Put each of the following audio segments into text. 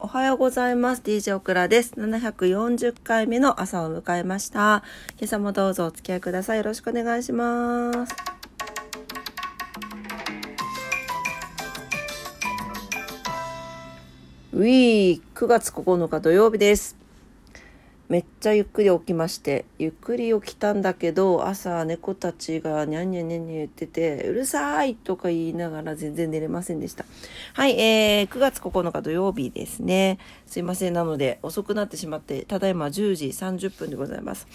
おはようございます。DJ オクラです。740回目の朝を迎えました。今朝もどうぞお付き合いください。よろしくお願いします。ウィー9月9日土曜日です。めっちゃゆっくり起きまして、ゆっくり起きたんだけど、朝猫たちがニャンニャンニャンニャン言ってて、うるさいとか言いながら全然寝れませんでした。はい、えー、9月9日土曜日ですね。すいません。なので、遅くなってしまって、ただいま10時30分でございます。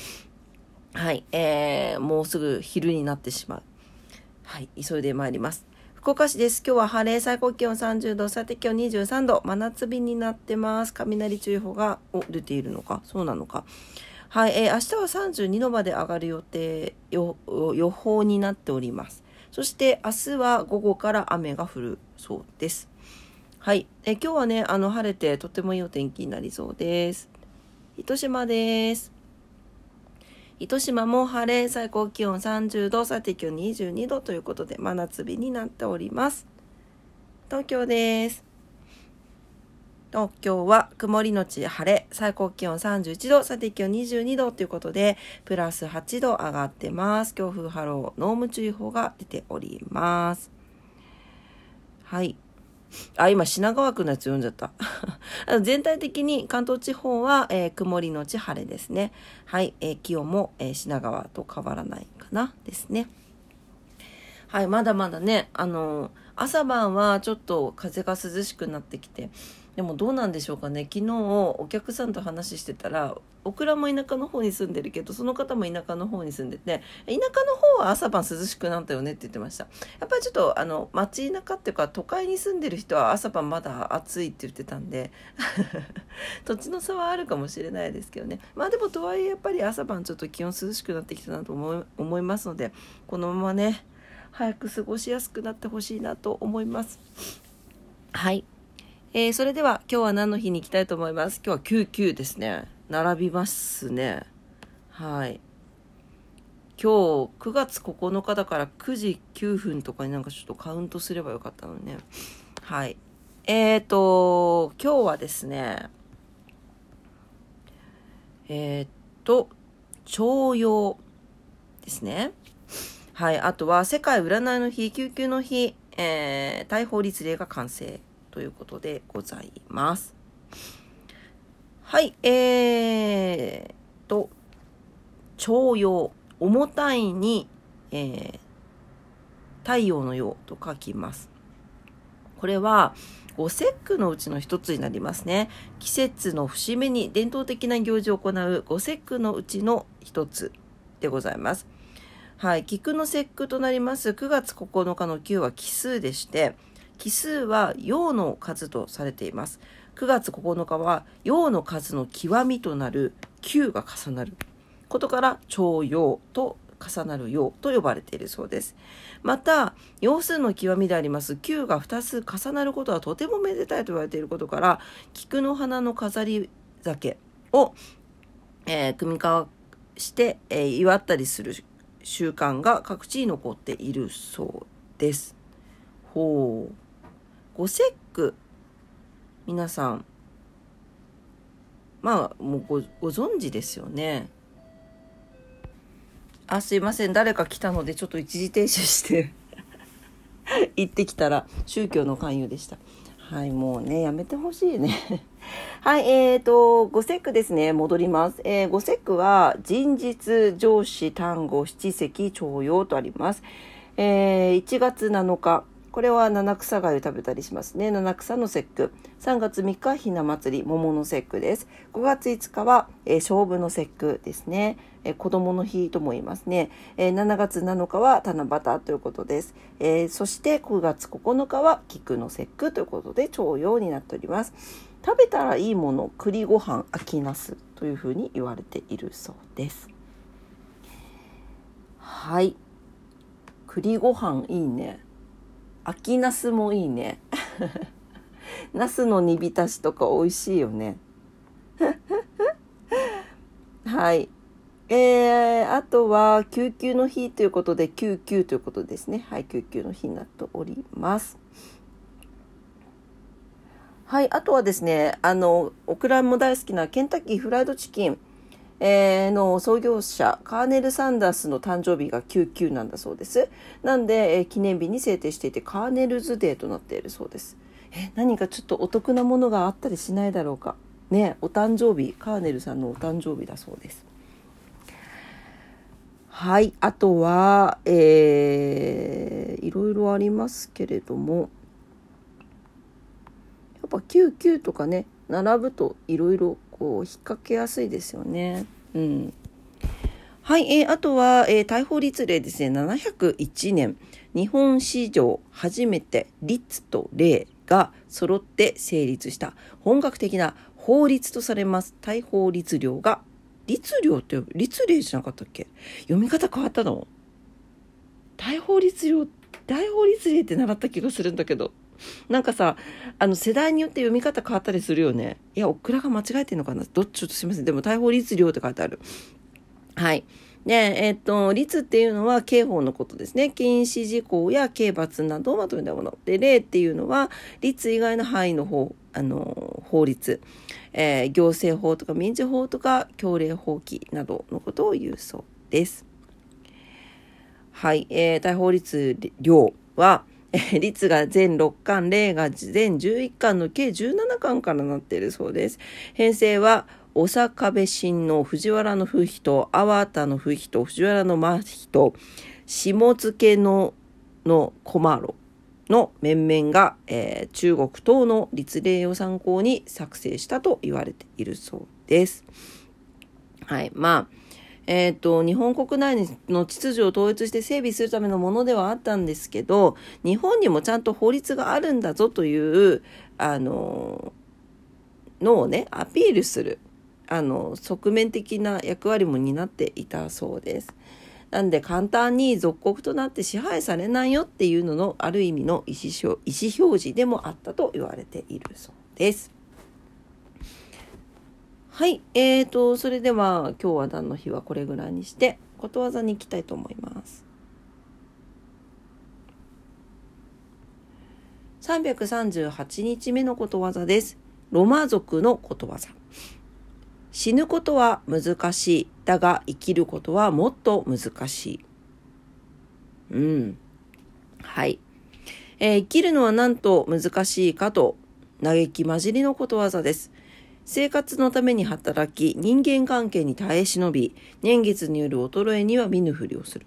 はい、えー、もうすぐ昼になってしまう。はい、急いで参ります。福岡市です。今日は晴れ、最高気温30度、最低気温23度、真夏日になってます。雷注意報がお出ているのか、そうなのか。はい、えー、明日は32度まで上がる予定、予報になっております。そして明日は午後から雨が降るそうです。はい、えー今日はね、あの晴れてとてもいいお天気になりそうです。糸島です。糸島も晴れ、最高気温30度、最低気温22度ということで、真夏日になっております。東京です。東京は曇りのち晴れ、最高気温31度、最低気温22度ということで、プラス8度上がってます。強風波浪、濃霧注意報が出ております。はい。あ、今、品川区のやつ読んじゃった。全体的に関東地方は、えー曇りのち晴れですね。はい。えー気温も、えー品川と変わらないかなですね。はい。まだまだね、あのー朝晩はちょっと風が涼しくなってきて、でもどうなんでしょうかね。昨日お客さんと話してたら、オクラも田舎の方に住んでるけど、その方も田舎の方に住んでて、田舎の方は朝晩涼しくなったよねって言ってました。やっぱりちょっとあの街田舎っていうか都会に住んでる人は朝晩まだ暑いって言ってたんで 土地の差はあるかもしれないですけどねまあでもとはいえやっぱり朝晩ちょっと気温涼しくなってきたなと思い思いますのでこのままね早く過ごしやすくなってほしいなと思いますはい、えーそれでは今日は何の日に行きたいと思います？今日は99ですね並びますねはい今日9月9日だから9時9分とかになんかちょっとカウントすればよかったのね。はい。えーと、今日はですね、えーと、徴用ですね。はい。あとは世界占いの日、救急の日、えー、大法律令が完成ということでございます。はい。えーと、徴用。重たいに、えー太陽のようと書きます。これは五節句のうちの一つになりますね。季節の節目に伝統的な行事を行う五節句のうちの一つでございます。はい、菊の節句となります9月9日の9は奇数でして、奇数は陽の数とされています。9月9日は陽の数の極みとなる9が重なることから徴陽と重なる陽と呼ばれているそうです。また、陽数の極みであります9が2つ重なることはとてもめでたいと言われていることから、菊の花の飾り酒を、えー組み交わして、えー祝ったりする習慣が各地に残っているそうです。ほう。五節句。皆さん、まあ、もうごご存知ですよね。あ、すいません。誰か来たので、ちょっと一時停止して 行ってきたら、宗教の勧誘でした。はい、もうね、やめてほしいね。はい、えーと、五節句ですね。戻ります。えー、五節句は、人日、上司、単語、七石、徴用とあります。えー、1月7日。これは七草貝を食べたりしますね。七草の節句。3月3日は、ひな祭り、桃の節句です。5月5日は、えー勝負の節句ですね。えー子供の日とも言いますね。えー7月7日は七夕ということです。えーそして9月9日は菊の節句ということで、徴用になっております。食べたらいいもの、栗ご飯、秋ナスというふうに言われているそうです。はい。栗ご飯いいね。秋ナスもいいね。ナスの煮浸しとか美味しいよね。はい。えー、あとは、救急の日ということで、救急ということですね。はい、救急の日になっております。はい、あとはですね、あの、オクラも大好きなケンタッキーフライドチキン、えー、の創業者、カーネル・サンダースの誕生日が99なんだそうです。なんで、えー、記念日に制定していて、カーネルズデーとなっているそうです。え、何かちょっとお得なものがあったりしないだろうか。ね、お誕生日、カーネルさんのお誕生日だそうです。はい、あとは、えー、いろいろありますけれども、やっぱ99とかね、並ぶといろいろこう引っ掛けやすいですよね。うん。はい、えー、あとは、えー、大法律令ですね、701年、日本史上初めて律と令が揃って成立した。本格的な法律とされます。大法律令が律令って律令じゃなかったっけ？読み方変わったの？大法律令大法律令って習った気がするんだけど。なんかさあの世代によって読み方変わったりするよね。いやオクラが間違えてんのかな？どっち？ちょっとすいません。でも大法律令って書いてある。はい。で、えっ、と、律っていうのは刑法のことですね。禁止事項や刑罰などをまとめたもの。で、例っていうのは、律以外の範囲の法、あの、法律、えー、行政法とか民事法とか協令法規などのことを言うそうです。はい、えー、大法律令は、律が全6巻、例が全11巻の計17巻からなっているそうです。編成は、大阪部新の藤原の不人、阿波田の不人、藤原の真人、下付のの駒路の面々が、えー、中国等の律令を参考に作成したと言われているそうです。はい。まあ、えっ、ー、と、日本国内の秩序を統一して整備するためのものではあったんですけど、日本にもちゃんと法律があるんだぞという、あの、のをね、アピールするあの側面的な役割も担っていたそうです。なんで簡単に属国となって支配されないよっていうののある意味の意思表示でもあったと言われているそうです。はい。えーと、それでは今日は何の日はこれぐらいにしてことわざに行きたいと思います。338日目のことわざです。ロマ族のことわざ。死ぬことは難しい。だが生きることはもっと難しい。うん。はい。えー、生きるのはなんと難しいかと、嘆き混じりのことわざです。生活のために働き、人間関係に耐え忍び、年月による衰えには見ぬふりをする。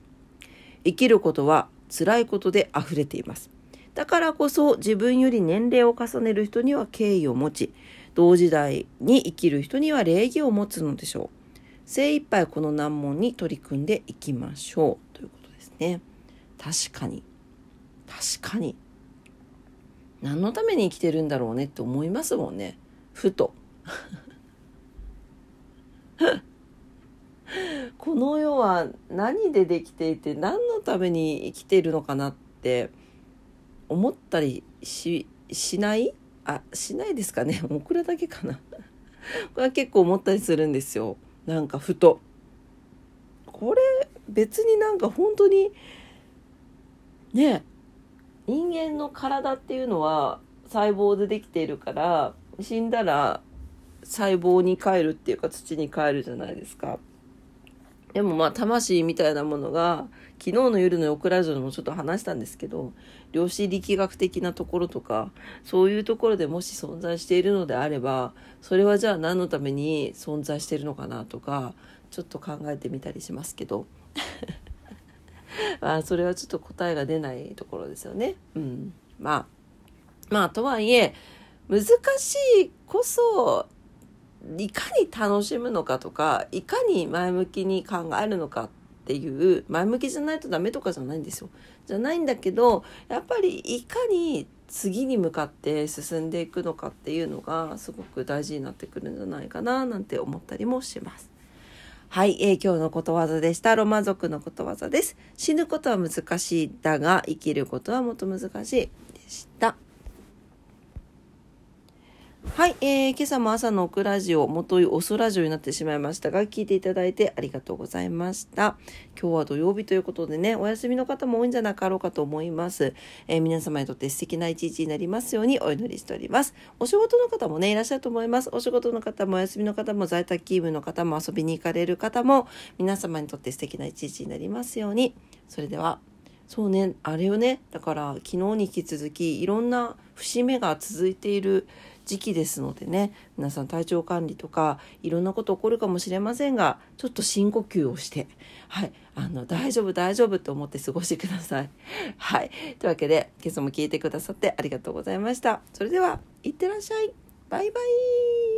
生きることは辛いことで溢れています。だからこそ自分より年齢を重ねる人には敬意を持ち、同時代に生きる人には礼儀を持つのでしょう。精一杯この難問に取り組んでいきましょうということですね。確かに。確かに。何のために生きてるんだろうねって思いますもんね。ふと。この世は何でできていて何のために生きているのかなって思ったりしない？あしないですかね。オクラだけかな。これは結構思ったりするんですよ。なんかふと。これ別になんか本当にね人間の体っていうのは細胞でできているから死んだら細胞に帰るっていうか土に帰るじゃないですか。でもまあ魂みたいなものが昨日の夜のオクラジオでもちょっと話したんですけど量子力学的なところとかそういうところでもし存在しているのであればそれはじゃあ何のために存在してるのかなとかちょっと考えてみたりしますけど まあそれはちょっと答えが出ないところですよね。うん、まあまあとはいえ難しいこそいかに楽しむのかとかいかに前向きに考えるのかっていう前向きじゃないとダメとかじゃないんですよ。じゃないんだけどやっぱりいかに次に向かって進んでいくのかっていうのがすごく大事になってくるんじゃないかななんて思ったりもします。はい、えー、今日のことわざでした。ロマ族のことわざです。死ぬことは難しい。だが、生きることはもっと難しい。でした。はい、えー、今朝も朝のオクラジオ、もといオスラジオになってしまいましたが、聞いていただいてありがとうございました。今日は土曜日ということでね、お休みの方も多いんじゃなかろうかと思います。えー、皆様にとって素敵な一日になりますようにお祈りしております。お仕事の方もね、いらっしゃると思います。お仕事の方もお休みの方も在宅勤務の方も遊びに行かれる方も、皆様にとって素敵な一日になりますように。それでは、そうね、あれよね。だから昨日に引き続きいろんな節目が続いている時期ですのでね皆さん体調管理とかいろんなこと起こるかもしれませんがちょっと深呼吸をしてはいあの大丈夫大丈夫と思って過ごしてください。はいというわけで今朝も聞いてくださってありがとうございました。それではいってらっしゃいバイバイ